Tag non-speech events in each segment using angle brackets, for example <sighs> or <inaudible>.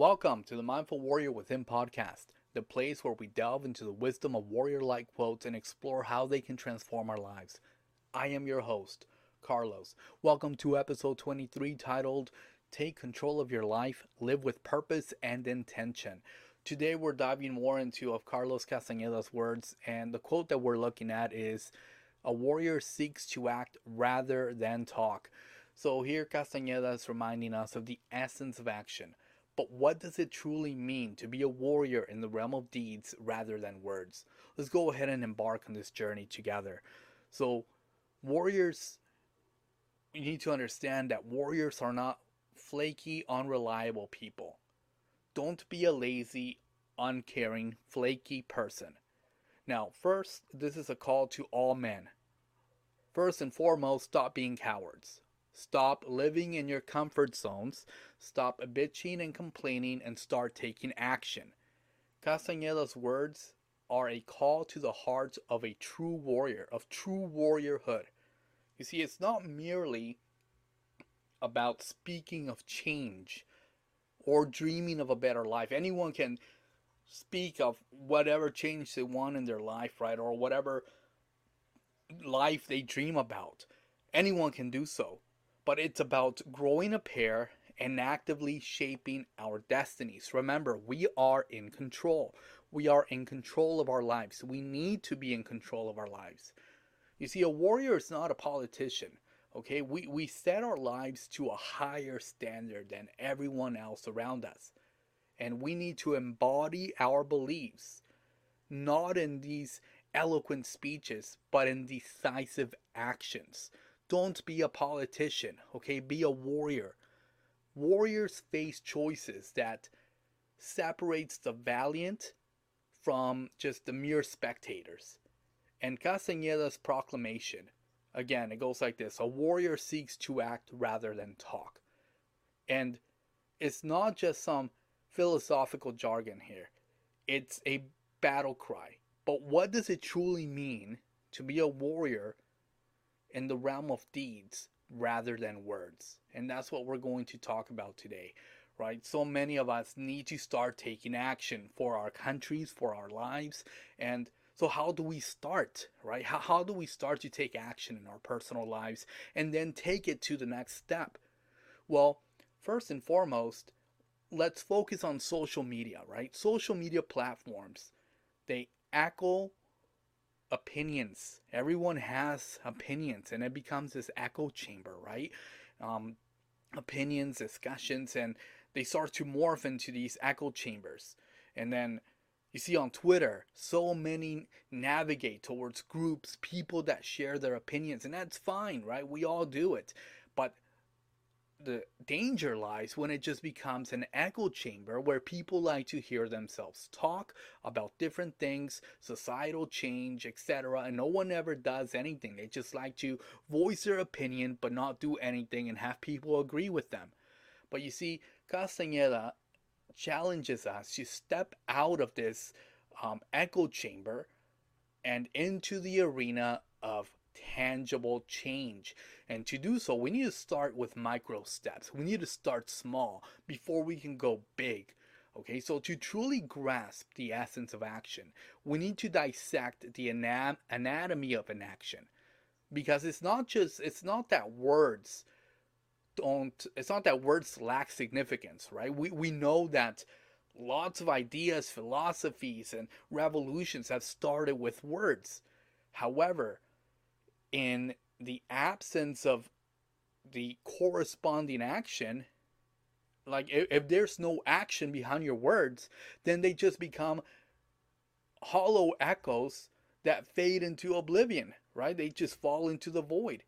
Welcome to the Mindful Warrior Within podcast, the place where we delve into the wisdom of warrior like quotes and explore how they can transform our lives. I am your host, Carlos. Welcome to episode 23 titled Take Control of Your Life, Live with Purpose and Intention. Today we're diving more into of Carlos Castaneda's words and the quote that we're looking at is a warrior seeks to act rather than talk. So here Castaneda is reminding us of the essence of action. But what does it truly mean to be a warrior in the realm of deeds rather than words? Let's go ahead and embark on this journey together. So, warriors, you need to understand that warriors are not flaky, unreliable people. Don't be a lazy, uncaring, flaky person. Now, first, this is a call to all men. First and foremost, stop being cowards. Stop living in your comfort zones. Stop bitching and complaining and start taking action. Castaneda's words are a call to the heart of a true warrior, of true warriorhood. You see, it's not merely about speaking of change or dreaming of a better life. Anyone can speak of whatever change they want in their life, right? Or whatever life they dream about. Anyone can do so. But it's about growing a pair and actively shaping our destinies. Remember, we are in control. We are in control of our lives. We need to be in control of our lives. You see, a warrior is not a politician. Okay, we, we set our lives to a higher standard than everyone else around us. And we need to embody our beliefs, not in these eloquent speeches, but in decisive actions. Don't be a politician, okay? Be a warrior. Warriors face choices that separates the valiant from just the mere spectators. And Castaneda's proclamation Again, it goes like this A warrior seeks to act rather than talk. And it's not just some philosophical jargon here, it's a battle cry. But what does it truly mean to be a warrior in the realm of deeds rather than words? And that's what we're going to talk about today, right? So many of us need to start taking action for our countries, for our lives, and so, how do we start, right? How, how do we start to take action in our personal lives and then take it to the next step? Well, first and foremost, let's focus on social media, right? Social media platforms, they echo opinions. Everyone has opinions, and it becomes this echo chamber, right? Um, opinions, discussions, and they start to morph into these echo chambers. And then you see on Twitter, so many navigate towards groups, people that share their opinions, and that's fine, right? We all do it. But the danger lies when it just becomes an echo chamber where people like to hear themselves talk about different things, societal change, etc., and no one ever does anything. They just like to voice their opinion but not do anything and have people agree with them. But you see, Castañeda challenges us to step out of this um, echo chamber and into the arena of tangible change. And to do so, we need to start with micro steps. We need to start small before we can go big. Okay, so to truly grasp the essence of action, we need to dissect the anam- anatomy of an action. Because it's not just, it's not that words don't it's not that words lack significance right we we know that lots of ideas philosophies and revolutions have started with words however in the absence of the corresponding action like if, if there's no action behind your words then they just become hollow echoes that fade into oblivion right they just fall into the void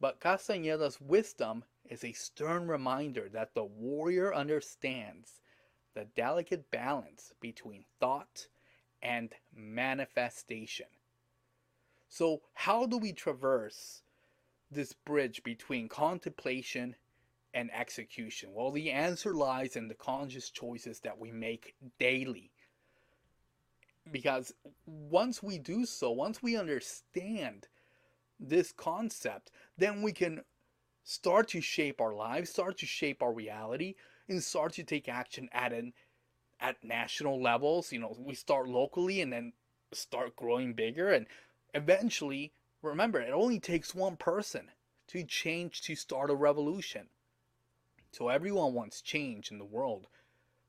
but Castañeda's wisdom is a stern reminder that the warrior understands the delicate balance between thought and manifestation. So, how do we traverse this bridge between contemplation and execution? Well, the answer lies in the conscious choices that we make daily. Because once we do so, once we understand this concept, then we can start to shape our lives, start to shape our reality and start to take action at an at national levels. You know, we start locally and then start growing bigger and eventually remember it only takes one person to change to start a revolution. So everyone wants change in the world,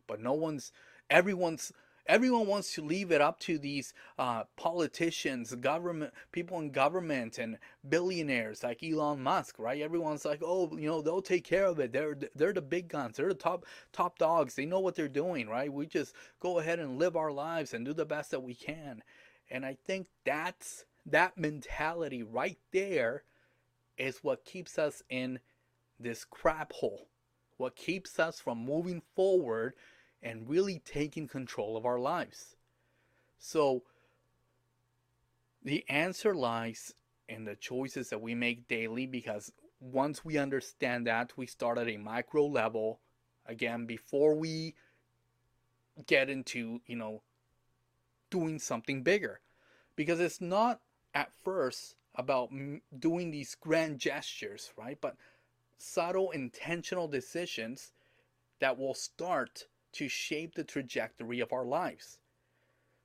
but no one's everyone's everyone wants to leave it up to these uh, politicians, government people in government, and billionaires like Elon Musk, right? Everyone's like, oh, you know, they'll take care of it. They're they're the big guns. They're the top top dogs. They know what they're doing, right? We just go ahead and live our lives and do the best that we can. And I think that's that mentality right there is what keeps us in this crap hole. What keeps us from moving forward and really taking control of our lives. So, the answer lies in the choices that we make daily because once we understand that, we start at a micro level again before we get into, you know, doing something bigger. Because it's not at first about doing these grand gestures, right? But subtle, intentional decisions that will start to shape the trajectory of our lives.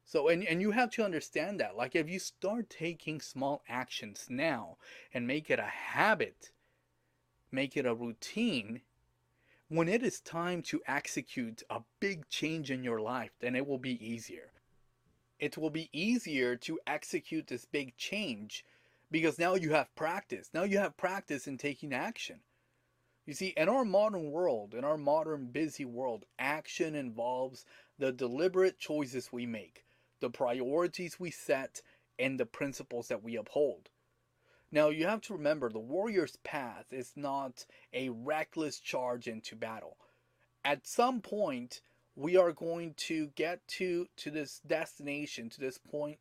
So, and, and you have to understand that. Like, if you start taking small actions now and make it a habit, make it a routine, when it is time to execute a big change in your life, then it will be easier. It will be easier to execute this big change because now you have practice. Now you have practice in taking action. You see, in our modern world, in our modern busy world, action involves the deliberate choices we make, the priorities we set, and the principles that we uphold. Now, you have to remember the warrior's path is not a reckless charge into battle. At some point, we are going to get to, to this destination, to this point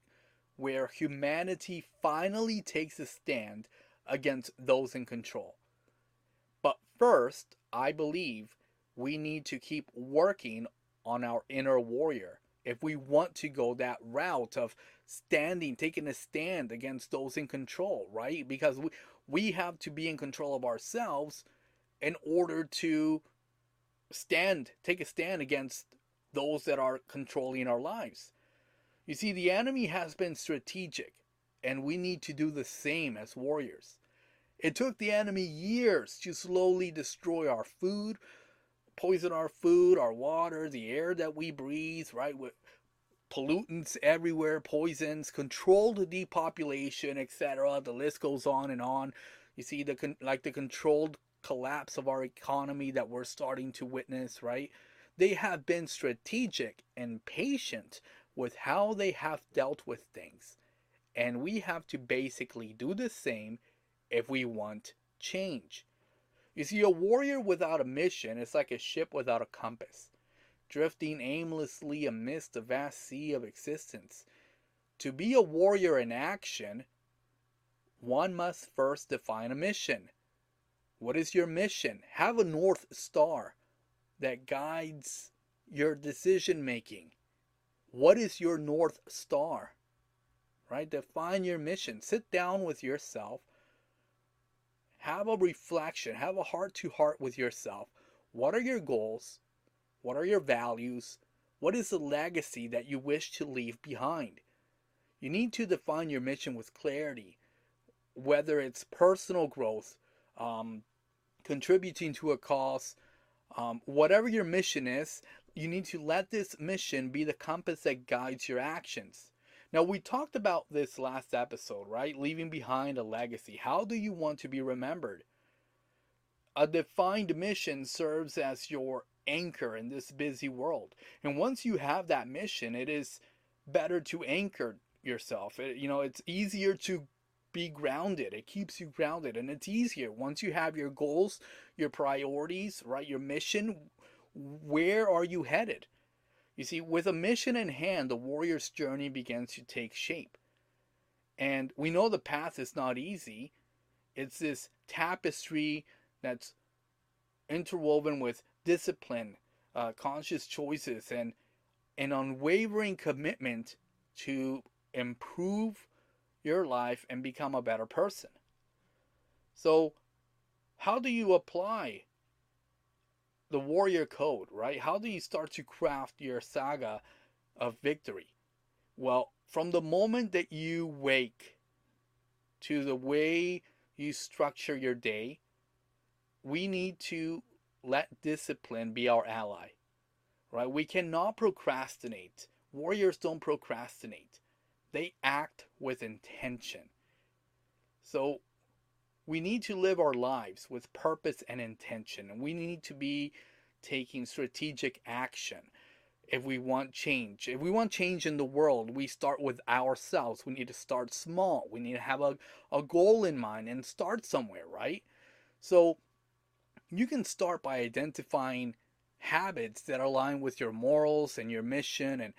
where humanity finally takes a stand against those in control. But first, I believe we need to keep working on our inner warrior if we want to go that route of standing, taking a stand against those in control, right? Because we, we have to be in control of ourselves in order to stand, take a stand against those that are controlling our lives. You see, the enemy has been strategic, and we need to do the same as warriors. It took the enemy years to slowly destroy our food, poison our food, our water, the air that we breathe, right? With pollutants everywhere, poisons, control the depopulation, etc. The list goes on and on. You see the like the controlled collapse of our economy that we're starting to witness, right? They have been strategic and patient with how they have dealt with things. And we have to basically do the same if we want change. You see, a warrior without a mission is like a ship without a compass, drifting aimlessly amidst the vast sea of existence. To be a warrior in action, one must first define a mission. What is your mission? Have a North Star that guides your decision making. What is your North Star? Right? Define your mission. Sit down with yourself. Have a reflection. Have a heart to heart with yourself. What are your goals? What are your values? What is the legacy that you wish to leave behind? You need to define your mission with clarity, whether it's personal growth, um, contributing to a cause, um, whatever your mission is, you need to let this mission be the compass that guides your actions. Now, we talked about this last episode, right? Leaving behind a legacy. How do you want to be remembered? A defined mission serves as your anchor in this busy world. And once you have that mission, it is better to anchor yourself. It, you know, it's easier to be grounded. It keeps you grounded and it's easier once you have your goals, your priorities, right? Your mission where are you headed? You see, with a mission in hand, the warrior's journey begins to take shape. And we know the path is not easy. It's this tapestry that's interwoven with discipline, uh, conscious choices, and an unwavering commitment to improve your life and become a better person. So, how do you apply the warrior code, right? How do you start to craft your saga of victory? Well, from the moment that you wake to the way you structure your day, we need to let discipline be our ally. Right? We cannot procrastinate. Warriors don't procrastinate. They act with intention. So we need to live our lives with purpose and intention. We need to be taking strategic action if we want change. If we want change in the world, we start with ourselves. We need to start small. We need to have a, a goal in mind and start somewhere, right? So you can start by identifying habits that align with your morals and your mission and,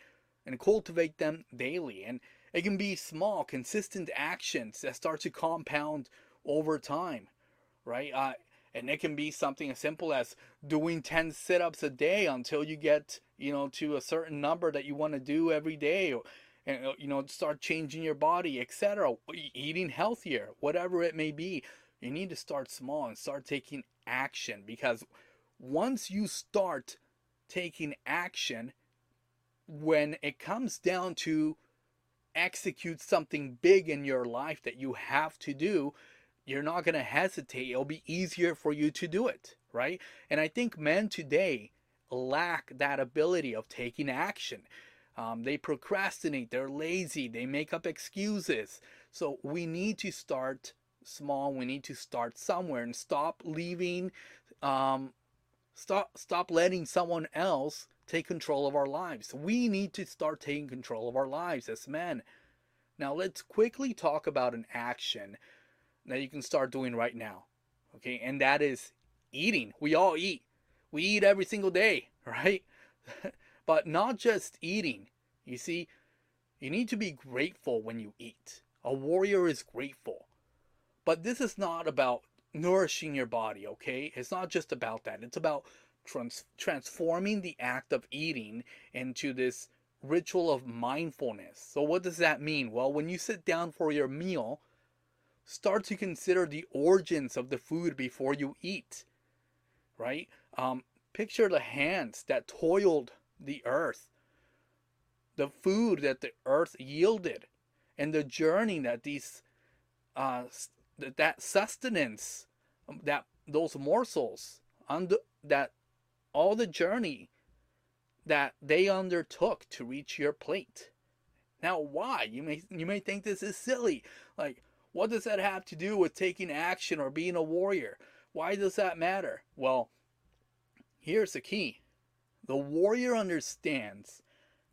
and cultivate them daily. And it can be small, consistent actions that start to compound over time, right? Uh, and it can be something as simple as doing 10 sit-ups a day until you get, you know, to a certain number that you want to do every day or and uh, you know start changing your body etc eating healthier whatever it may be you need to start small and start taking action because once you start taking action when it comes down to execute something big in your life that you have to do you're not going to hesitate. It'll be easier for you to do it, right? And I think men today lack that ability of taking action. Um, they procrastinate, they're lazy, they make up excuses. So we need to start small. We need to start somewhere and stop leaving, um, stop stop letting someone else take control of our lives. We need to start taking control of our lives as men. Now let's quickly talk about an action that you can start doing right now. Okay, and that is eating. We all eat. We eat every single day, <laughs> right? but not just eating. You see, you need to be grateful when you eat. A warrior is grateful. But this is not about nourishing your body, okay? It's not just about that. It's about trans- transforming the act of eating into this ritual of mindfulness. So, what does that mean? Well, when you sit down for your meal, start to consider the origins of the food before you eat, right? Um, picture the hands that toiled the earth, the food that the earth yielded, and the journey that these uh, that sustenance, um, that those morsels, under that all the journey that they undertook to reach your plate. Now, why? You may you may think this is silly. Like, what does that have to do with taking action or being a warrior? Why does that matter? Well, here's the key the warrior understands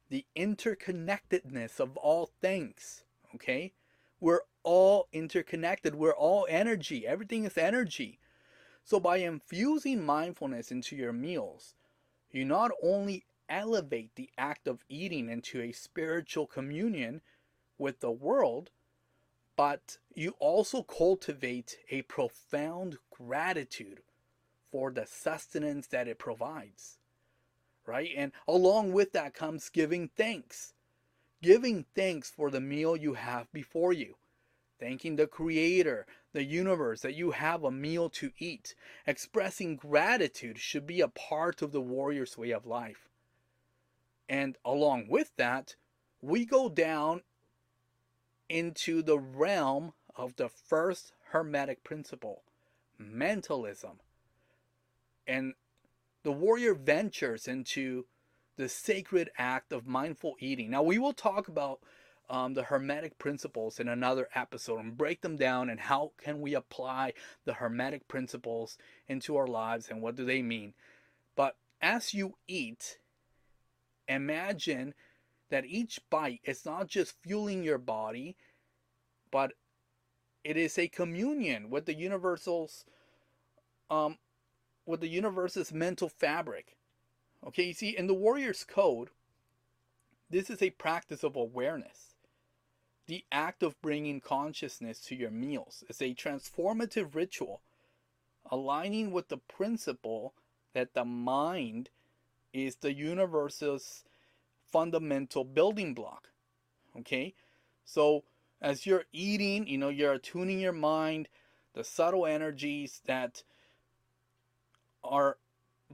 the interconnectedness of all things. Okay? We're all interconnected, we're all energy, everything is energy. So, by infusing mindfulness into your meals, you not only elevate the act of eating into a spiritual communion with the world, but you also cultivate a profound gratitude for the sustenance that it provides. Right? And along with that comes giving thanks. Giving thanks for the meal you have before you. Thanking the Creator, the universe, that you have a meal to eat. Expressing gratitude should be a part of the warrior's way of life. And along with that, we go down into the realm of the first Hermetic principle, mentalism. And the warrior ventures into the sacred act of mindful eating. Now, we will talk about um, the Hermetic principles in another episode and break them down and how can we apply the Hermetic principles into our lives and what do they mean. But as you eat, imagine that each bite is not just fueling your body, but it is a communion with the universal's um with the universe's mental fabric. Okay, you see, in the warrior's code, this is a practice of awareness. The act of bringing consciousness to your meals is a transformative ritual, aligning with the principle that the mind is the universe's fundamental building block. Okay? So as you're eating, you know, you're attuning your mind, the subtle energies that are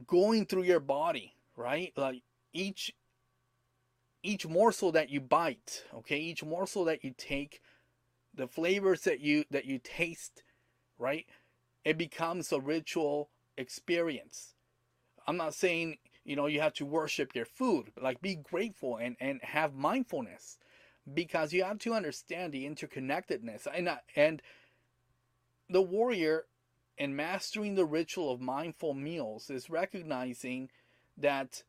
going through your body, right? Like each each morsel that you bite, okay, each morsel that you take, the flavors that you that you taste, right? It becomes a ritual experience. I'm not saying, you know, you have to worship your food, like be grateful and and have mindfulness because you have to understand the interconnectedness and uh, and the warrior in mastering the ritual of mindful meals is recognizing that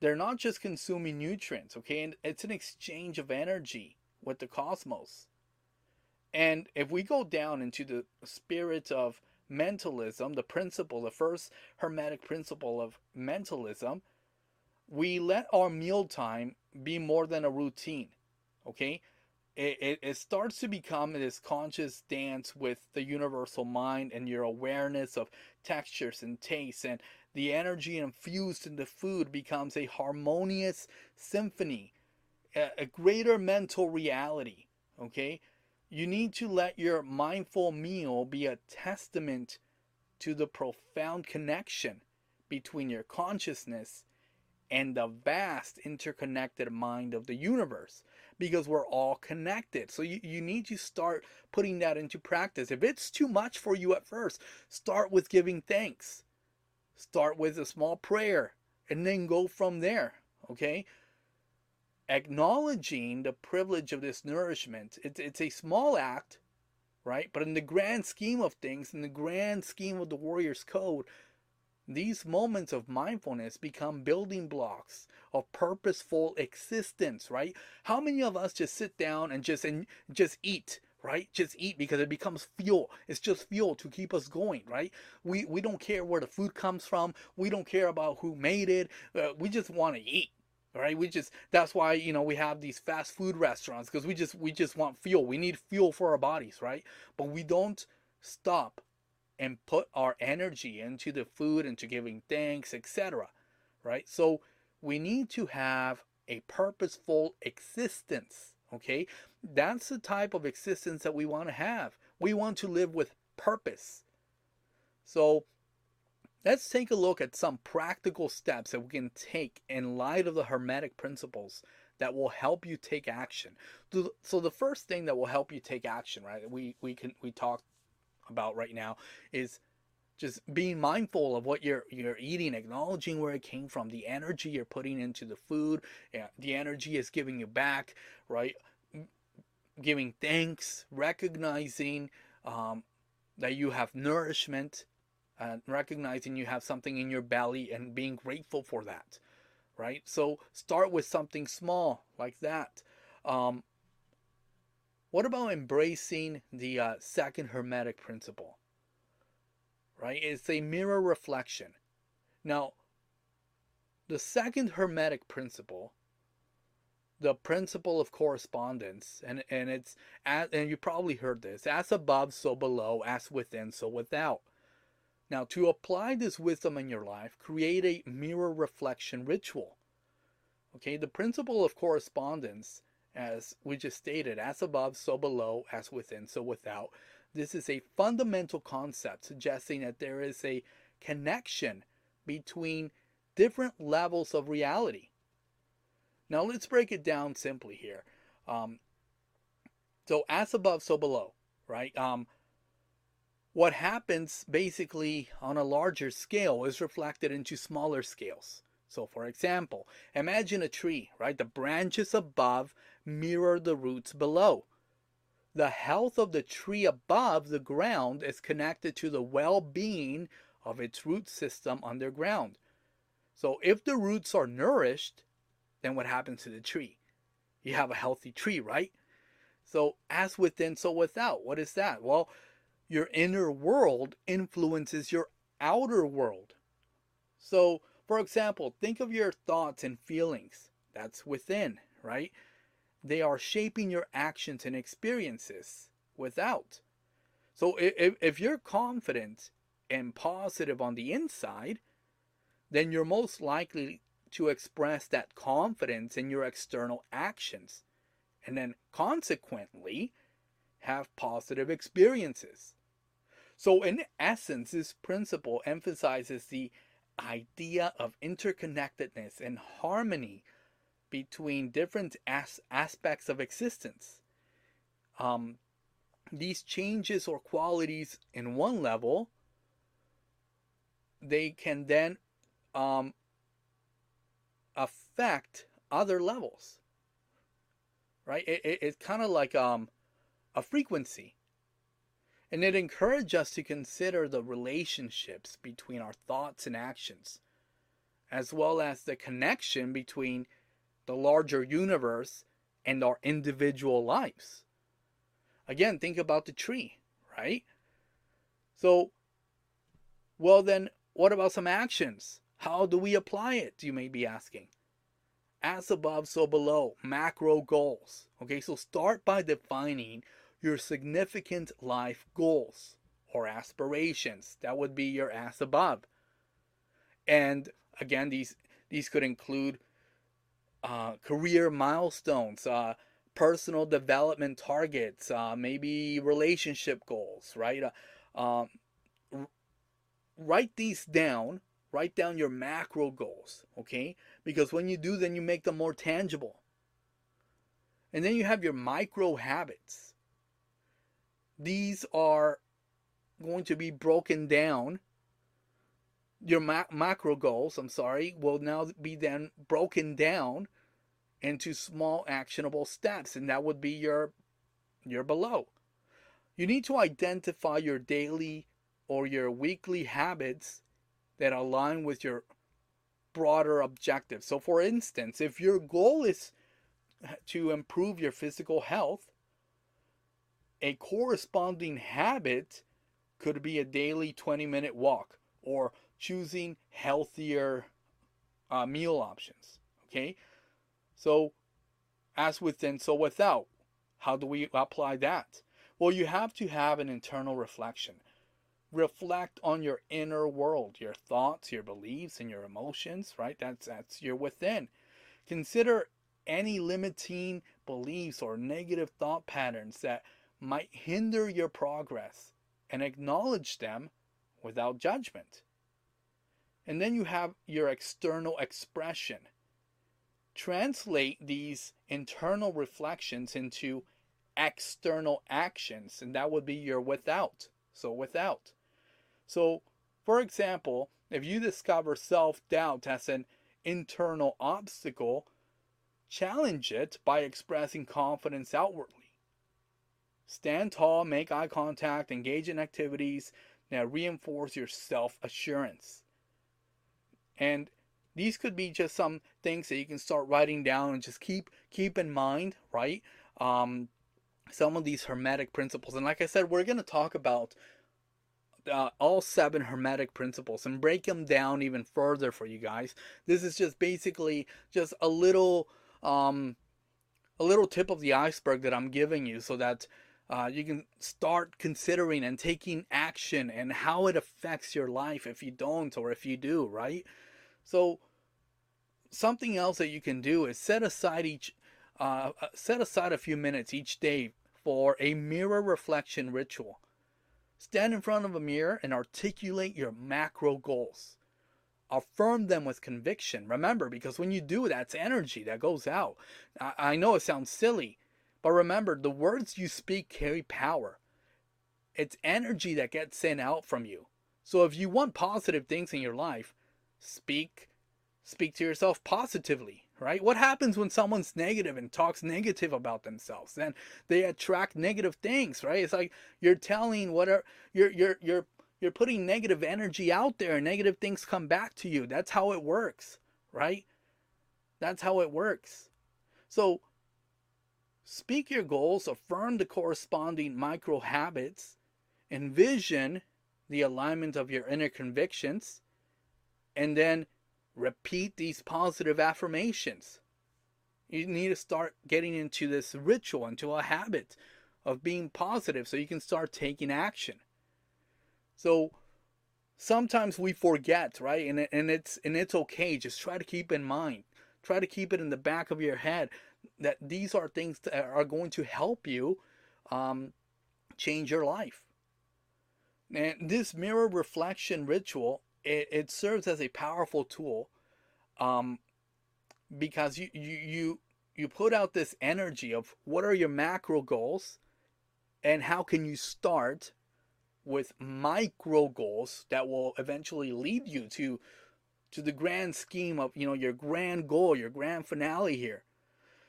they're not just consuming nutrients, okay? And it's an exchange of energy with the cosmos. And if we go down into the spirit of mentalism, the principle, the first hermetic principle of mentalism, we let our mealtime be more than a routine, okay? It, it, it, starts to become this conscious dance with the universal mind and your awareness of textures and tastes and the energy infused in the food becomes a harmonious symphony, a, a greater mental reality. Okay? You need to let your mindful meal be a testament to the profound connection between your consciousness and the vast interconnected mind of the universe because we're all connected. So you, you need to start putting that into practice. If it's too much for you at first, start with giving thanks. Start with a small prayer and then go from there. Okay? Acknowledging the privilege of this nourishment. It's, it's a small act, right? But in the grand scheme of things, in the grand scheme of the warrior's code, these moments of mindfulness become building blocks of purposeful existence, right? How many of us just sit down and just and just eat right? Just eat because it becomes fuel. It's just fuel to keep us going, right? We we don't care where the food comes from. We don't care about who made it. Uh, we just want to eat, right? We just that's why you know we have these fast food restaurants because we just we just want fuel. We need fuel for our bodies, right? But we don't stop and put our energy into the food, into giving thanks, etc. Right? So we need to have a purposeful existence Okay? That's the type of existence that we want to have. We want to live with purpose. So, let's take a look at some practical steps that we can take in light of the Hermetic principles that will help you take action. So the first thing that will help you take action, right? We we can we talk about right now is just being mindful of what you're you're eating, acknowledging where it came from, the energy you're putting into the food, the energy is giving you back, right? Giving thanks, recognizing um, that you have nourishment, and recognizing you have something in your belly, and being grateful for that, right? So start with something small like that. Um, what about embracing the uh, second hermetic principle? Right? It's a mirror reflection. Now, the second hermetic principle, the principle of correspondence, and, and it's as, and you probably heard this, as above, so below, as within, so without. Now, to apply this wisdom in your life, create a mirror reflection ritual. Okay, the principle of correspondence, as we just stated, as above, so below, as within, so without, this is a fundamental concept suggesting that there is a connection between different levels of reality. Now let's break it down simply here. Um, so as above, so below, right? Um, what happens basically on a larger scale is reflected into smaller scales. So for example, imagine a tree, right? The branches above mirror the roots below the health of the tree above the ground is connected to the well being of its root system underground. So, if the roots are nourished, then what happens to the tree? You have a healthy tree, right? So, as within, so without. What is that? Well, your inner world influences your outer world. So, for example, think of your thoughts and feelings. That's within, right? They are shaping your actions and experiences without. So if, if you're confident and positive on the inside, then you're most likely to express that confidence in your external actions and then consequently have positive experiences. So, in essence, this principle emphasizes the idea of interconnectedness and harmony between different as- aspects of existence. Um, these changes or qualities in one level, they can then um, affect other levels. Right? It, it, it's kind of like um, a frequency. And it encourages us to consider the relationships between our thoughts and actions, as well as the connection between the larger universe and our individual lives. Again, think about the tree, right? So, well, then, what about some actions? How do we apply it? You may be asking. As above, so below, macro goals. Okay, so start by defining your significant life goals or aspirations. That would be your as above. And again, these these could include uh, career milestones, uh, personal development targets, uh, maybe relationship goals, right? Uh, um, write these down. Write down your macro goals, okay? Because when you do, then you make them more tangible. And then you have your micro habits. These are going to be broken down. Your ma- macro goals, I'm sorry, will now be then broken down into small actionable steps and that would be your your below. You need to identify your daily or your weekly habits that align with your broader objectives. So for instance, if your goal is to improve your physical health, a corresponding habit could be a daily 20 minute walk or choosing healthier uh, meal options. Okay, so, as within, so without. How do we apply that? Well, you have to have an internal reflection. Reflect on your inner world, your thoughts, your beliefs, and your emotions, right? That's that's your within. Consider any limiting beliefs or negative thought patterns that might hinder your progress and acknowledge them without judgment. And then you have your external expression translate these internal reflections into external actions, and that would be your without. So, without. So, for example, if you discover self doubt as an internal obstacle, challenge it by expressing confidence outwardly. Stand tall, make eye contact, engage in activities that reinforce your self assurance. And these could be just some things that you can start writing down and just keep keep in mind, right? Um, some of these hermetic principles, and like I said, we're going to talk about uh, all seven hermetic principles and break them down even further for you guys. This is just basically just a little um, a little tip of the iceberg that I'm giving you so that uh, you can start considering and taking action and how it affects your life if you don't or if you do, right? So something else that you can do is set aside each uh, uh, set aside a few minutes each day for a mirror reflection ritual. Stand in front of a mirror and articulate your macro goals. Affirm them with conviction. Remember, because when you do, that's energy that goes out. I, I know it sounds silly, but remember, the words you speak carry power. It's energy that gets sent out from you. So if you want positive things in your life, speak speak to yourself positively right? What happens when someone's negative and talks negative about themselves? Then they attract negative things right? It's like you're telling whatever you're you're you're you're putting negative energy out there and negative things come back to you. That's how it works right? That's how it works. So speak your goals affirm the corresponding micro habits envision the alignment of your inner convictions and then repeat these positive affirmations. You need to start getting into this ritual, into a habit of being positive so you can start taking action. So sometimes we forget, right? And, and it's and it's okay. Just try to keep in mind. Try to keep it in the back of your head that these are things that are going to help you um, change your life. And this mirror reflection ritual it, it serves as a powerful tool um, because you, you you you put out this energy of what are your macro goals and how can you start with micro goals that will eventually lead you to to the grand scheme of you know your grand goal your grand finale here.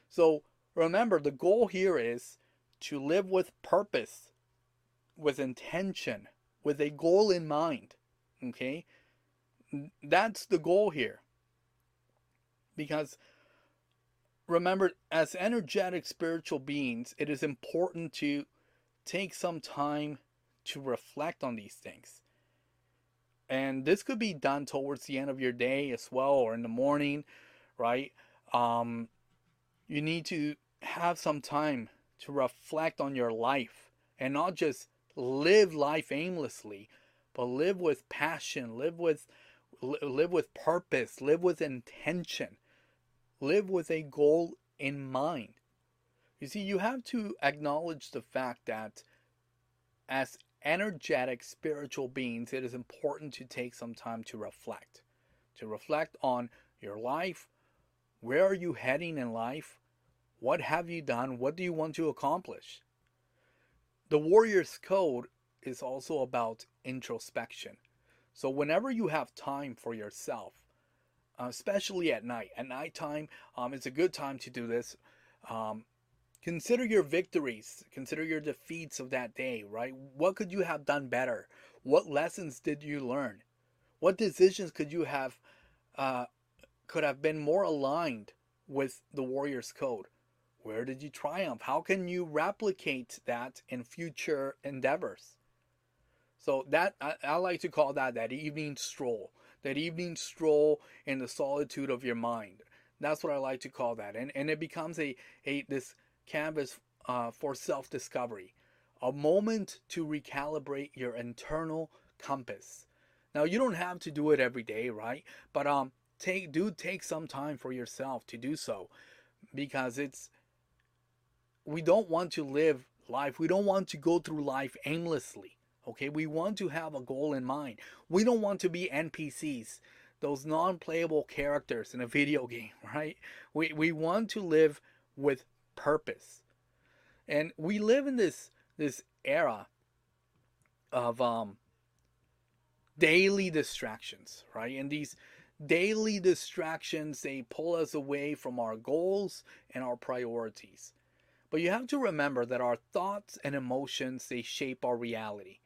So remember the goal here is to live with purpose with intention with a goal in mind okay that's the goal here. Because remember as energetic spiritual beings it is important to take some time to reflect on these things. And this could be done towards the end of your day as well or in the morning right? Um, you need to have some time to reflect on your life and not just live life aimlessly but live with passion live with live with purpose live with intention live with a goal in mind you see you have to acknowledge the fact that as energetic spiritual beings, it is important to take some time to reflect. To reflect on your life. Where are you heading in life? What have you done? What do you want to accomplish? The Warrior's Code is also about introspection. So, whenever you have time for yourself, uh, especially at night, at nighttime, um, it's a good time to do this. Um, Consider your victories. Consider your defeats of that day, right? What could you have done better? What lessons did you learn? What decisions could you have uh, could have been more aligned with the warrior's code? Where did you triumph? How can you replicate that in future endeavors? So that I, I like to call that that evening stroll. That evening stroll in the solitude of your mind. That's what I like to call that. And and it becomes a, a this canvas uh, for self discovery, a moment to recalibrate your internal compass. Now, you don't have to do it every day, right? But um, take do take some time for yourself to do so, because it's we don't want to live life. We don't want to go through life aimlessly. Okay, we want to have a goal in mind. We don't want to be NPCs, those non-playable characters in a video game, <laughs> right? We we want to live with purpose. And we live in this this era of um daily distractions, right? And these daily distractions they pull us away from our goals and our priorities. But you have to remember that our thoughts and emotions they shape our reality.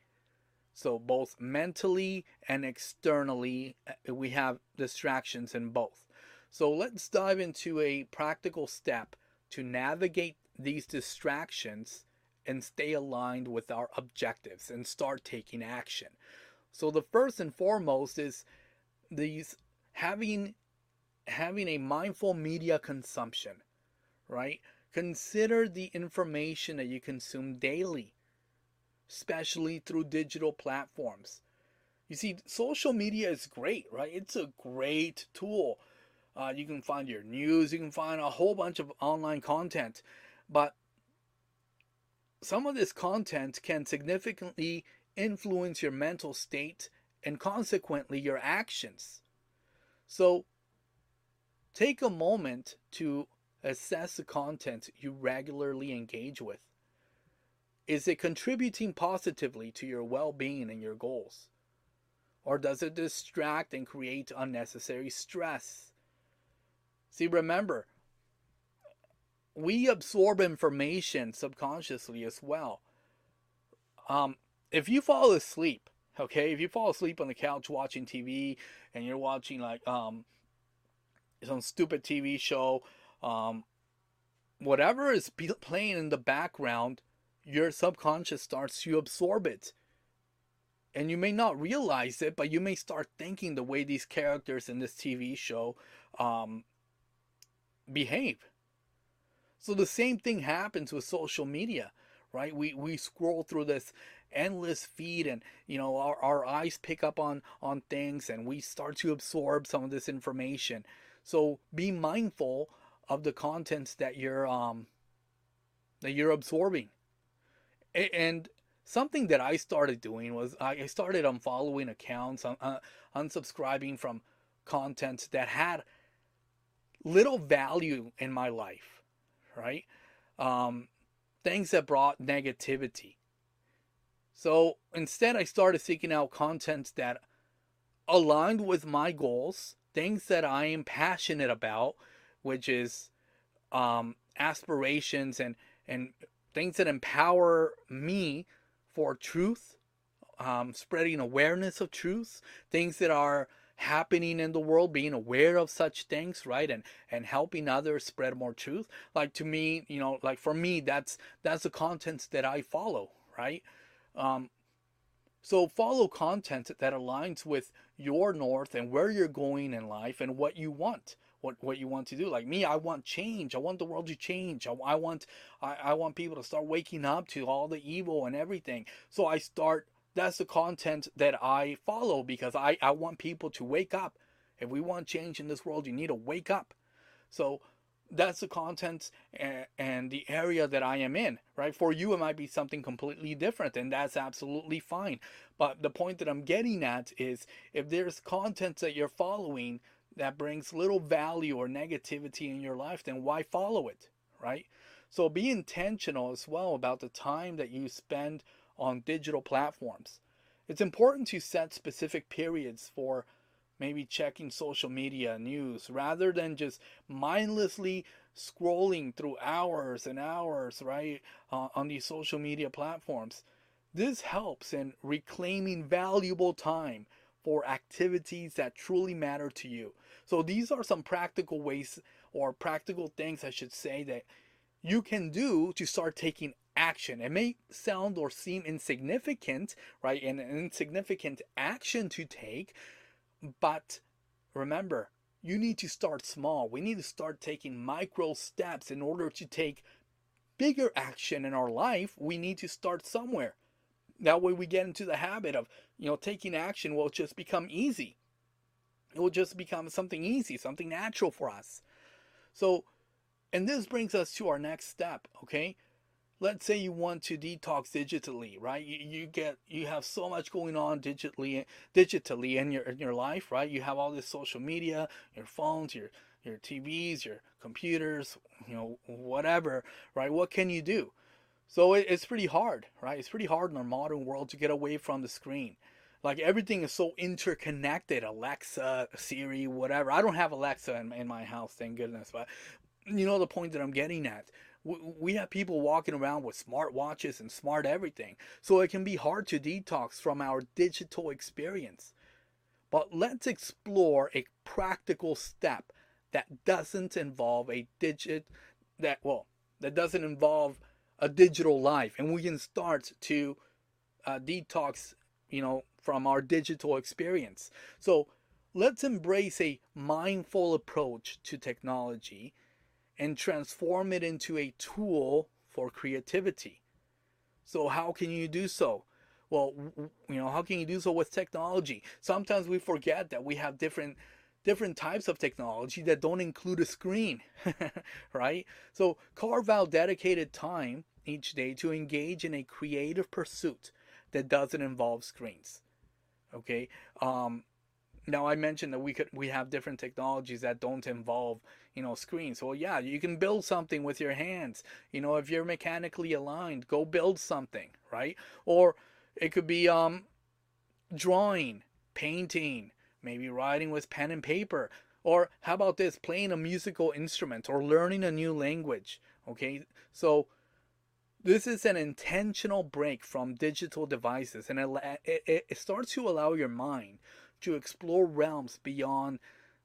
So both mentally and externally uh, we have distractions in both. So let's dive into a practical step to navigate these distractions and stay aligned with our objectives and start taking action. So the first and foremost is these having having a mindful media consumption, right? Consider the information that you consume daily, especially through digital platforms. You see, social media is great, right? It's a great tool uh, you can find your news. You can find a whole bunch of online content. But some of this content can significantly influence your mental state and consequently your actions. So take a moment to assess the content you regularly engage with. Is it contributing positively to your well being and your goals? Or does it distract and create unnecessary stress? See, remember, we absorb information subconsciously as well. Um, if you fall asleep, okay, if you fall asleep on the couch watching TV and you're watching like um, some stupid TV show, um, whatever is playing in the background, your subconscious starts to absorb it. And you may not realize it, but you may start thinking the way these characters in this TV show um, behave. So the same thing happens with social media, right? We we scroll through this endless feed and you know our, our eyes pick up on on things and we start to absorb some of this information. So be mindful of the contents that you're um that you're absorbing. And something that I started doing was I started unfollowing accounts, uh, unsubscribing from content that had little value in my life, right? Um, things that brought negativity. So instead, I started seeking out content that aligned with my goals, things that I am passionate about, which is um, aspirations and and things that empower me for truth, um, spreading awareness of truth, things that are happening in the world, being aware of such things, right, and and helping others spread more truth. Like to me, you know, like for me, that's that's the contents that I follow, right. Um, so follow content that aligns with your north and where you're going in life and what you want what what you want to do. Like me, I want change. I want the world to change. I, I want I, I want people to start waking up to all the evil and everything. So I start. That's the content that I follow because I I want people to wake up. If we want change in this world, you need to wake up. So that's the content and, and the area that I am in, right? For you, it might be something completely different, and that's absolutely fine. But the point that I'm getting at is if there's content that you're following that brings little value or negativity in your life, then why follow it, right? So be intentional as well about the time that you spend on digital platforms. It's important to set specific periods for maybe checking social media news rather than just mindlessly scrolling through hours and hours, right, uh, on these social media platforms. This helps in reclaiming valuable time for activities that truly matter to you. So these are some practical ways or practical things I should say that you can do to start taking action. It may sound or seem insignificant, right? An insignificant action to take, but remember, you need to start small. We need to start taking micro steps in order to take bigger action in our life. We need to start somewhere. That way we get into the habit of, you know, taking action will just become easy. It will just become something easy, something natural for us. So, and this brings us to our next step, okay? Let's say you want to detox digitally, right? You, you get you have so much going on digitally digitally in your in your life, right? You have all this social media, your phones, your your TVs, your computers, you know, whatever, right? What can you do? So it, it's pretty hard, right? It's pretty hard in our modern world to get away from the screen. Like everything is so interconnected. Alexa, Siri, whatever. I don't have Alexa in, in my house, thank goodness. But you know the point that I'm getting at. We, we have people walking around with smart watches and smart everything. So it can be hard to detox from our digital experience. But let's explore a practical step that doesn't involve a digit that well that doesn't involve a digital life and we can start to uh, detox you know from our digital experience. So let's embrace a mindful approach to technology and transform it into a tool for creativity. So, how can you do so? Well, you know, how can you do so with technology? Sometimes we forget that we have different different types of technology that don't include a screen, <laughs> right? So, carve out dedicated time each day to engage in a creative pursuit that doesn't involve screens. Okay. Um, now I mentioned that we could we have different technologies that don't involve you know screens. So yeah, you can build something with your hands. You know, if you're mechanically aligned, go build something, right? Or it could be um, drawing, painting, maybe writing with pen and paper. Or how about this, playing a musical instrument or learning a new language? Okay, so this is an intentional break from digital devices, and it, it, it starts to allow your mind to explore realms beyond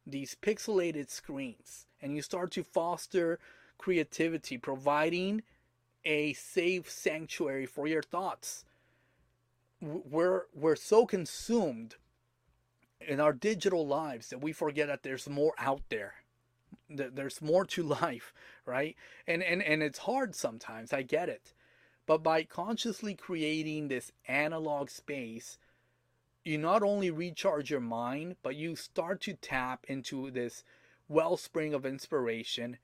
these pixelated screens. And you start to foster creativity, providing a safe sanctuary for your thoughts. We're, we're so consumed in our digital lives that we forget that there's more out there there's more to <laughs> life right and and and it's hard sometimes i get it but by consciously creating this analog space you not only recharge your mind but you start to tap into this wellspring of inspiration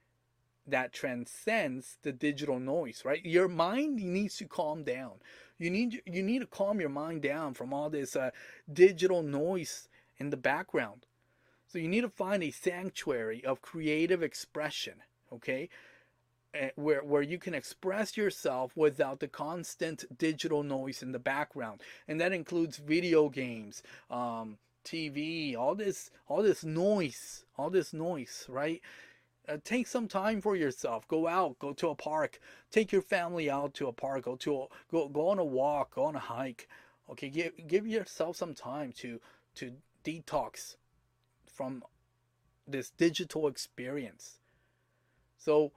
that transcends the digital noise, right? Your mind needs to calm down. You need you need to calm your mind down from all this uh, digital noise in the background. So you need to find a sanctuary of creative expression, okay? Eh, where where you can express yourself without the constant digital noise in the background, and that includes video games, um, TV, all this all this noise, all this noise, right? Uh, take some time for yourself. Go out, go to a park. Take your family out to a park. Go to a, go go on a walk, go on a hike. Okay, give give yourself some time to to detox from this digital experience. So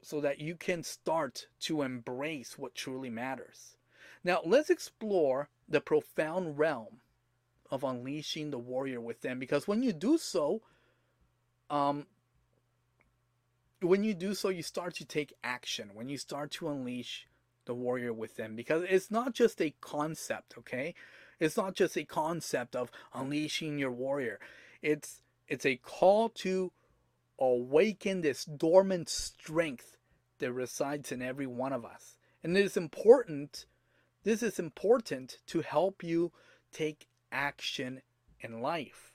so that you can start to embrace what truly matters. Now, let's explore the profound realm of unleashing the warrior within because when you do so, um, when you do so, you start to take action. When you start to unleash the warrior within, because it's not just a concept, okay? It's not just a concept of unleashing your warrior. It's it's a call to awaken this dormant strength that resides in every one of us. And it is important this is important to help you take action in life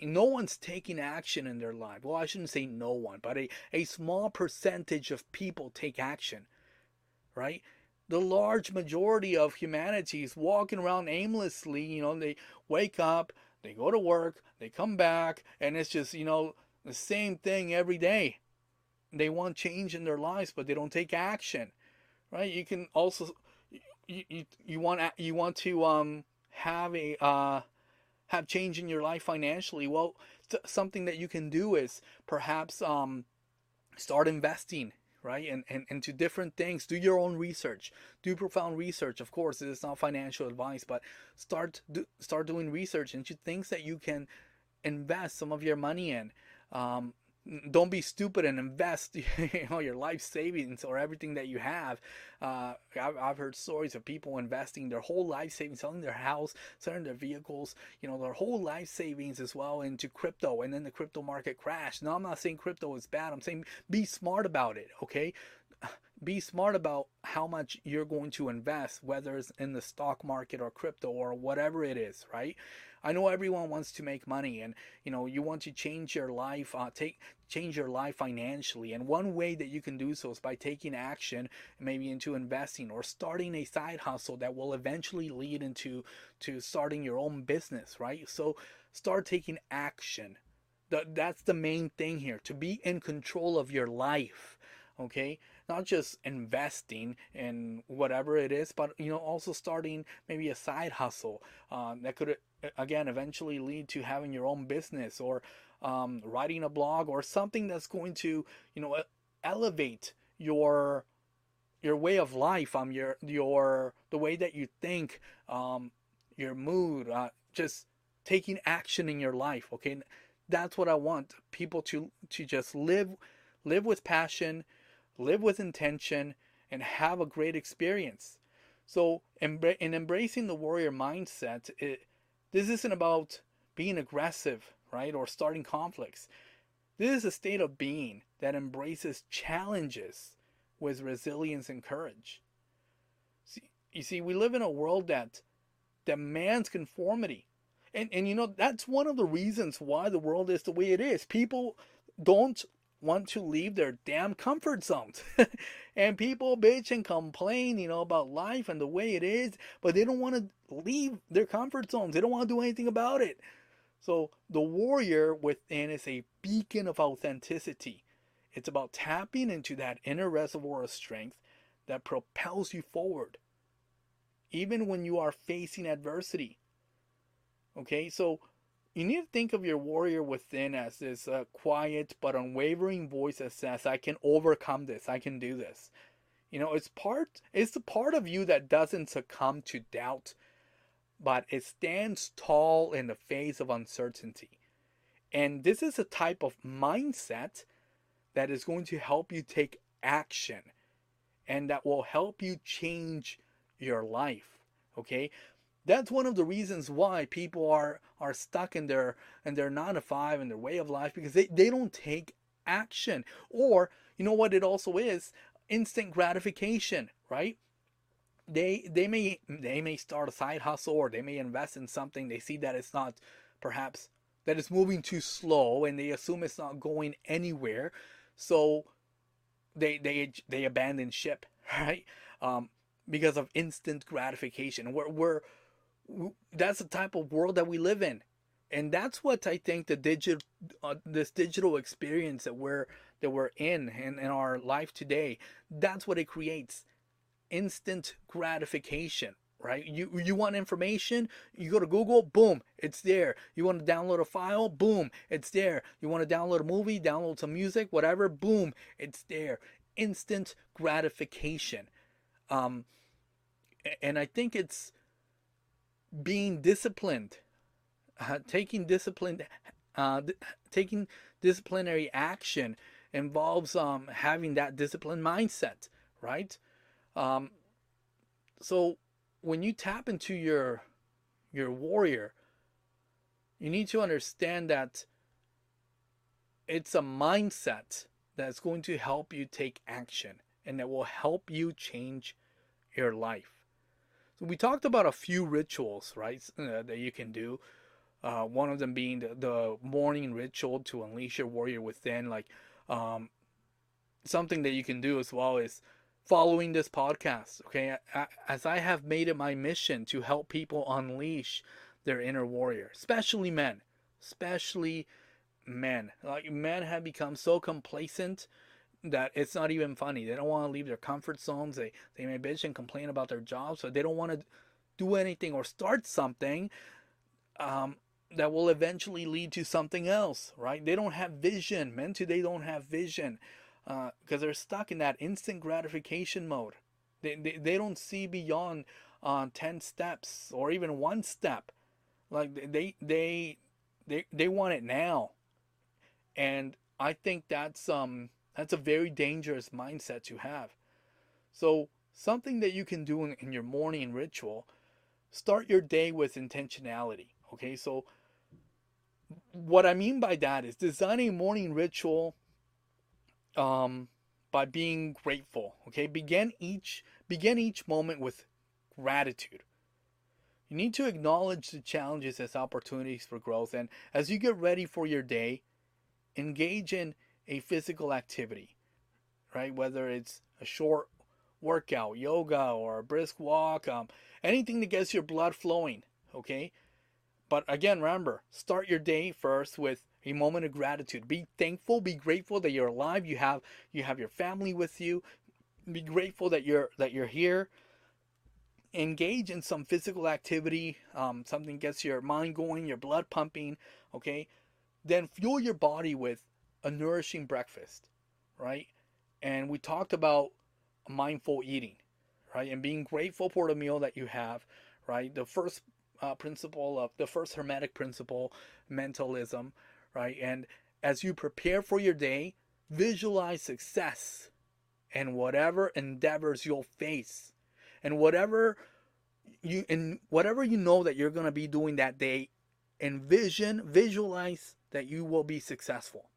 no one's taking action in their life. Well, I shouldn't say no one, but a, a small percentage of people take action, right? The large majority of humanity is walking around aimlessly. You know, they wake up, they go to work, they come back, and it's just, you know, the same thing every day. They want change in their lives, but they don't take action, right? You can also, you, you, you want, you want to, um, have a, uh, have change in your life financially, well, something that you can do is perhaps um, start investing right? And, and and to different things. Do your own research. Do profound research. Of course it is not financial advice but start do, start doing research into things that you can invest some of your money in. Um, don't be stupid and invest <laughs> you know your life savings or everything that you have. Uh, I've, I've heard stories of people investing their whole life savings selling their house selling their vehicles you know their whole life savings as well into crypto and then the crypto market crashed. Now i'm not saying crypto is bad. I'm saying be smart about it okay? <sighs> Be smart about how much you're going to invest whether it's in the stock market or crypto or whatever it is right I know everyone wants to make money and you know you want to change your life uh, take change your life financially. And one way that you can do so is by taking action maybe into investing or starting a side hustle that will eventually lead into to starting your own business right? So start taking action. That's the main thing here to be in control of your life okay? Not just investing in whatever it is but you know also starting maybe a side hustle um, that could again eventually lead to having your own business or um, writing a blog or something that's going to you know elevate your your way of life um your your the way that you think um your mood uh, just taking action in your life okay? That's what i want people to to just live live with passion live with intention and have a great experience so in embracing the warrior mindset it this isn't about being aggressive, right, or starting conflicts. This is a state of being that embraces challenges with resilience and courage. See, you see, we live in a world that demands conformity. And, and you know, that's one of the reasons why the world is the way it is. People don't want to leave their damn comfort zones. <laughs> and people bitch and complain, you know, about life and the way it is, but they don't want to leave their comfort zones. They don't want to do anything about it. So the warrior within is a beacon of authenticity. It's about tapping into that inner reservoir of strength that propels you forward, even when you are facing adversity. Okay, so you need to think of your warrior within as this uh, quiet but unwavering voice that says, I can overcome this, I can do this. You know, it's part it's the part of you that doesn't succumb to doubt, but it stands tall in the face of uncertainty. And this is a type of mindset that is going to help you take action and that will help you change your life. Okay? That's one of the reasons why people are are stuck in their in their nine to five and their way of life because they, they don't take action. Or, you know what it also is? Instant gratification, right? They they may they may start a side hustle or they may invest in something. They see that it's not perhaps that it's moving too slow and they assume it's not going anywhere. So they they they abandon ship, <laughs> right? Um, because of instant gratification. We're, we're that's the type of world that we live in, and that's what I think the digital uh, this digital experience that we're that we're in and in our life today. That's what it creates, instant gratification right? You you want information, you go to Google, boom, it's there. You want to download a file, boom, it's there. You want to download a movie, download some music, whatever, boom, it's there. Instant gratification. Um, and I think it's being disciplined, uh, taking disciplined, uh, taking disciplinary action involves um, having that disciplined mindset, right? Um, so when you tap into your your warrior, you need to understand that it's a mindset that's going to help you take action and that will help you change your life. So we talked about a few rituals, right, uh, that you can do. Uh, one of them being the, the, morning ritual to unleash your warrior within, like um, something that you can do as well is following this podcast. Okay, as I have made it my mission to help people unleash their inner warrior, especially men, especially men. Like men have become so complacent that it's not even funny. They don't want to leave their comfort zones. They they may bitch and complain about their jobs, so they don't want to do anything or start something um, that will eventually lead to something else. Right? They don't have vision. Men today don't have vision because uh, they're stuck in that instant gratification mode. They, they, they don't see beyond uh, 10 steps or even one step. Like they, they, they, they want it now. And I think that's, um, that's a very dangerous mindset to have. So something that you can do in, in your morning ritual, start your day with intentionality. Okay. So what I mean by that is design a morning ritual um, by being grateful. Okay, begin each begin each moment with gratitude. You need to acknowledge the challenges as opportunities for growth, and as you get ready for your day, engage in a physical activity, right? Whether it's a short workout, yoga, or a brisk walk, um, anything that gets your blood flowing. Okay, but again, remember, start your day first with a moment of gratitude. Be thankful, be grateful that you're alive. You have you have your family with you. Be grateful that you're that you're here. Engage in some physical activity. Um, something gets your mind going, your blood pumping. Okay, then fuel your body with a nourishing breakfast, right? And we talked about mindful eating, right? And being grateful for the meal that you have, right? The first uh, principle of the first hermetic principle, mentalism, right? And as you prepare for your day, visualize success and whatever endeavors you'll face and whatever you and whatever you know that you're going to be doing that day envision visualize that you will be successful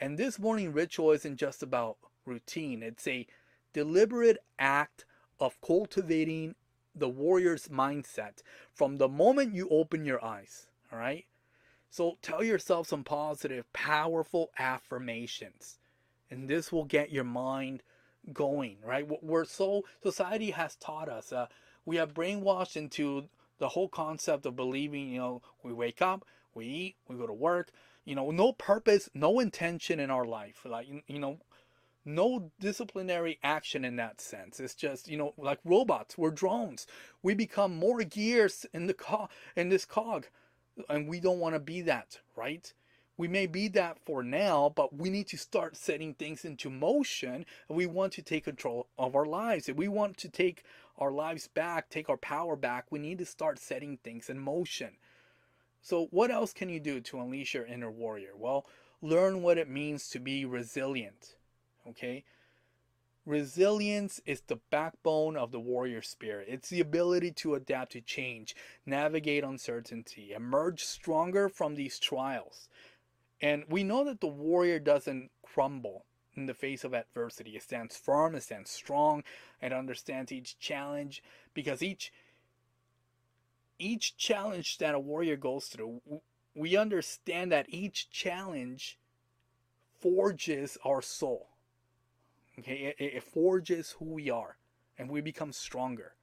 and this morning ritual isn't just about routine it's a deliberate act of cultivating the warrior's mindset from the moment you open your eyes all right so tell yourself some positive, powerful affirmations. And this will get your mind going, right? We're so, society has taught us, uh, we have brainwashed into the whole concept of believing, you know, we wake up, we eat, we go to work, you know, no purpose, no intention in our life. Like, you know, no disciplinary action in that sense. It's just, you know, like robots, we're drones. We become more gears in the car in this cog and we don't want to be that, right? We may be that for now, but we need to start setting things into motion. We want to take control of our lives. If we want to take our lives back, take our power back, we need to start setting things in motion. So, what else can you do to unleash your inner warrior? Well, learn what it means to be resilient. Okay? Resilience is the backbone of the warrior spirit. It's the ability to adapt to change, navigate uncertainty, emerge stronger from these trials. And we know that the warrior doesn't crumble in the face of adversity. It stands firm, it stands strong, and understands each challenge because each each challenge that a warrior goes through, we understand that each challenge forges our soul. Okay, it, it forges who we are and we become stronger.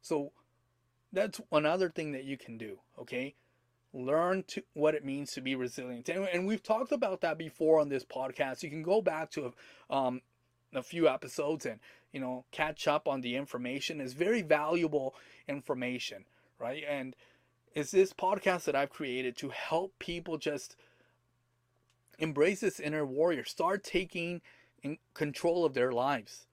So that's another thing that you can do, okay? Learn to what it means to be resilient. And, and we've talked about that before on this podcast. You can go back to um, a few episodes and, you know, catch up on the information. It's very valuable information, right? And it's this podcast that I've created to help people just embrace this inner warrior, start taking control of their lives.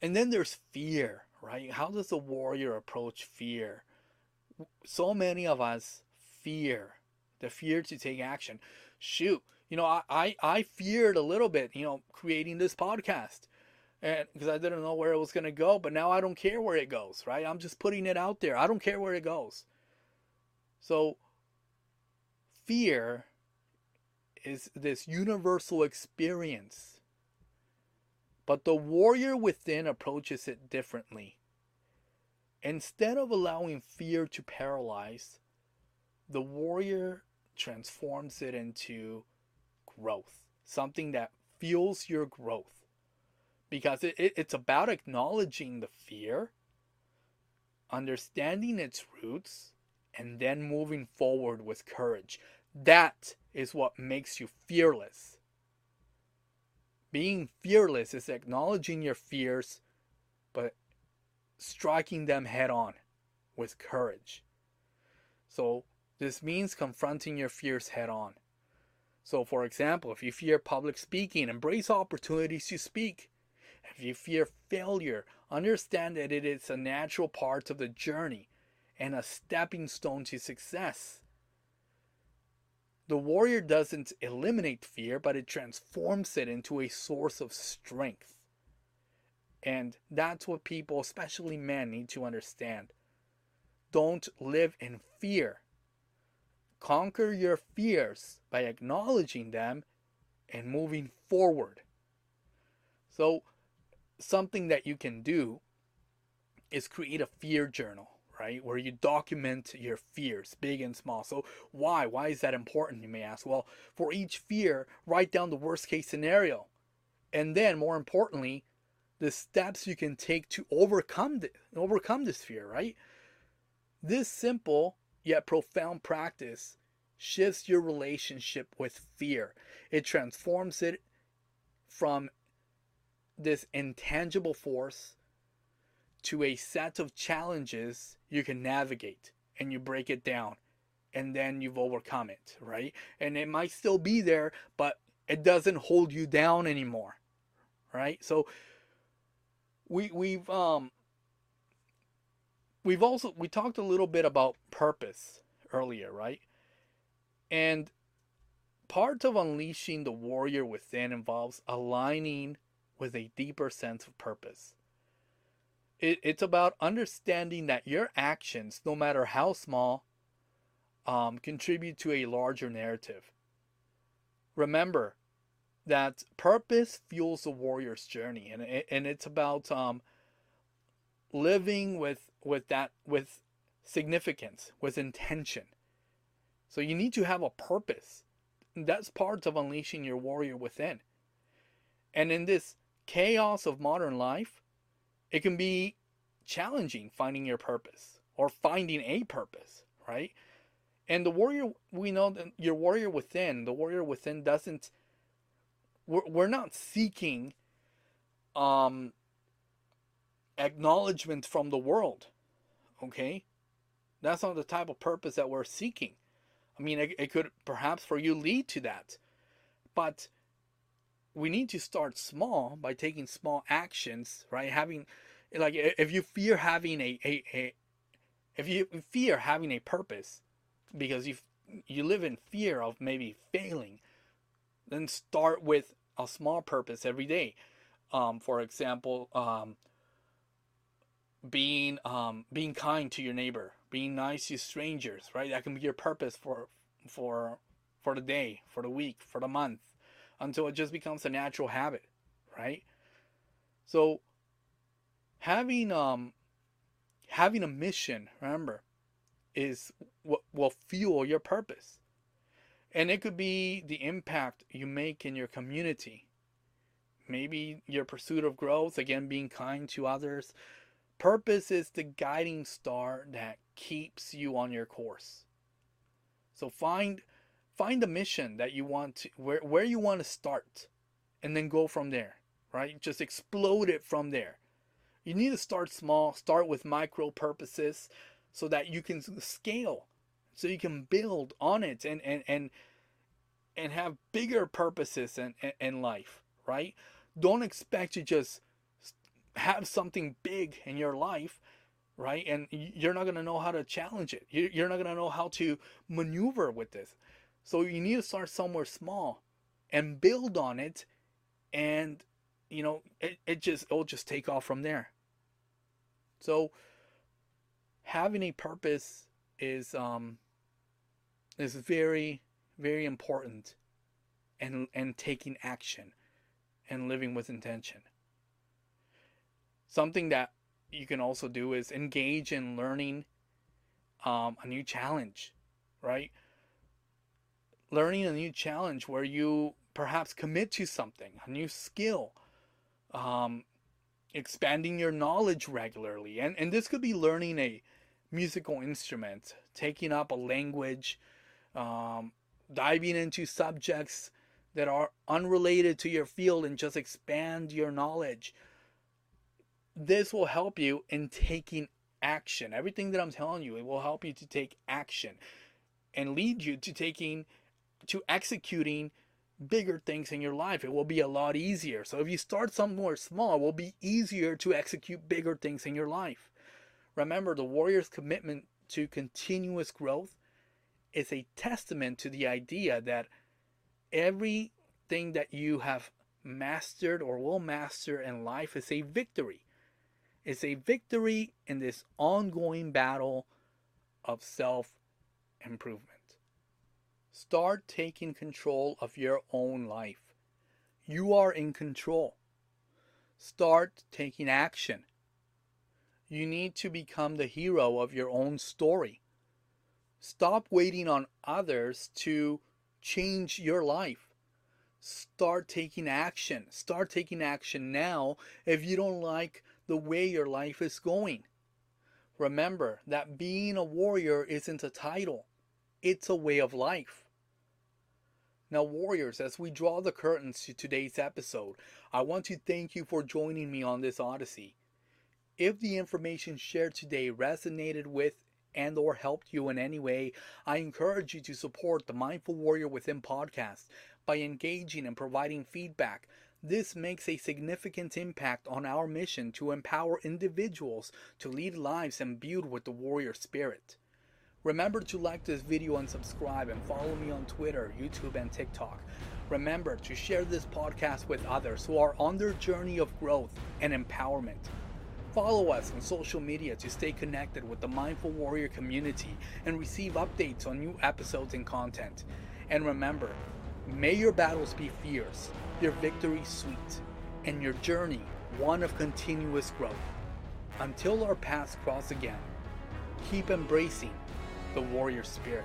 And then there's fear, right? How does a warrior approach fear? So many of us fear the fear to take action. Shoot, you know, I, I, I feared a little bit, you know, creating this podcast and because I didn't know where it was going to go, but now I don't care where it goes, right? I'm just putting it out there. I don't care where it goes. So, fear is this universal experience. But the warrior within approaches it differently. Instead of allowing fear to paralyze, the warrior transforms it into growth, something that fuels your growth. Because it, it, it's about acknowledging the fear, understanding its roots, and then moving forward with courage. That is what makes you fearless. Being fearless is acknowledging your fears, but striking them head on with courage. So, this means confronting your fears head on. So, for example, if you fear public speaking, embrace opportunities to speak. If you fear failure, understand that it is a natural part of the journey and a stepping stone to success. The warrior doesn't eliminate fear, but it transforms it into a source of strength. And that's what people, especially men, need to understand. Don't live in fear. Conquer your fears by acknowledging them and moving forward. So, something that you can do is create a fear journal right? Where you document your fears, big and small. So, why? Why is that important, you may ask? Well, for each fear, write down the worst case scenario. And then, more importantly, the steps you can take to overcome, the, overcome this fear, right? This simple yet profound practice shifts your relationship with fear. It transforms it from this intangible force to a set of challenges you can navigate and you break it down and then you've overcome it, right? And it might still be there, but it doesn't hold you down anymore, right? So we we've um we've also we talked a little bit about purpose earlier, right? And part of unleashing the warrior within involves aligning with a deeper sense of purpose. It, it's about understanding that your actions, no matter how small, um, contribute to a larger narrative. Remember that purpose fuels the warrior's journey, and it, and it's about um, living with with that with significance, with intention. So you need to have a purpose. That's part of unleashing your warrior within. And in this chaos of modern life, it can be challenging finding your purpose or finding a purpose, right? And the warrior, we know that your warrior within, the warrior within doesn't, we're, we're not seeking um, acknowledgement from the world, okay? That's not the type of purpose that we're seeking. I mean, it, it could perhaps for you lead to that, but we need to start small by taking small actions, right? Having, like, if you fear having a, a, a if you fear having a purpose because you you live in fear of maybe failing, then start with a small purpose every day. Um, for example, um, being um, being kind to your neighbor, being nice to strangers, right? That can be your purpose for for for the day, for the week, for the month, until it just becomes a natural habit, right? So having um having a mission, remember, is what will fuel your purpose. And it could be the impact you make in your community. Maybe your pursuit of growth, again, being kind to others. Purpose is the guiding star that keeps you on your course. So find find a mission that you want to where where you want to start and then go from there, right? Just explode it from there. You need to start small, start with micro purposes so that you can scale so you can build on it and and and and have bigger purposes in, in, life right don't expect to just have something big in your life right and you're not going to know how to challenge it you're not going to know how to maneuver with this so you need to start somewhere small and build on it and you know it, it just it'll just take off from there. So having a purpose is um is very very important and and taking action and living with intention. Something that you can also do is engage in learning um, a new challenge right learning a new challenge where you perhaps commit to something a new skill um, expanding your knowledge regularly and and this could be learning a musical instrument taking up a language um, diving into subjects that are unrelated to your field and just expand your knowledge. This will help you in taking action. Everything that I'm telling you, it will help you to take action and lead you to taking to executing bigger things in your life. It will be a lot easier. So if you start somewhere small, it will be easier to execute bigger things in your life. Remember, the warrior's commitment to continuous growth is a testament to the idea that everything that you have mastered or will master in life is a victory. It's a victory in this ongoing battle of self improvement. Start taking control of your own life. You are in control. Start taking action. You need to become the hero of your own story. Stop waiting on others to change your life. Start taking action. Start taking action now if you don't like the way your life is going. Remember that being a warrior isn't a title, it's a way of life. Now, warriors, as we draw the curtains to today's episode, I want to thank you for joining me on this odyssey. If the information shared today resonated with and or helped you in any way, I encourage you to support the Mindful Warrior Within podcast by engaging and providing feedback. This makes a significant impact on our mission to empower individuals to lead lives imbued with the warrior spirit. Remember to like this video and subscribe and follow me on Twitter, YouTube, and TikTok. Remember to share this podcast with others who are on their journey of growth and empowerment. Follow us on social media to stay connected with the Mindful Warrior community and receive updates on new episodes and content. And remember, may your battles be fierce, your victory sweet, and your journey one of continuous growth. Until our paths cross again, keep embracing the warrior spirit.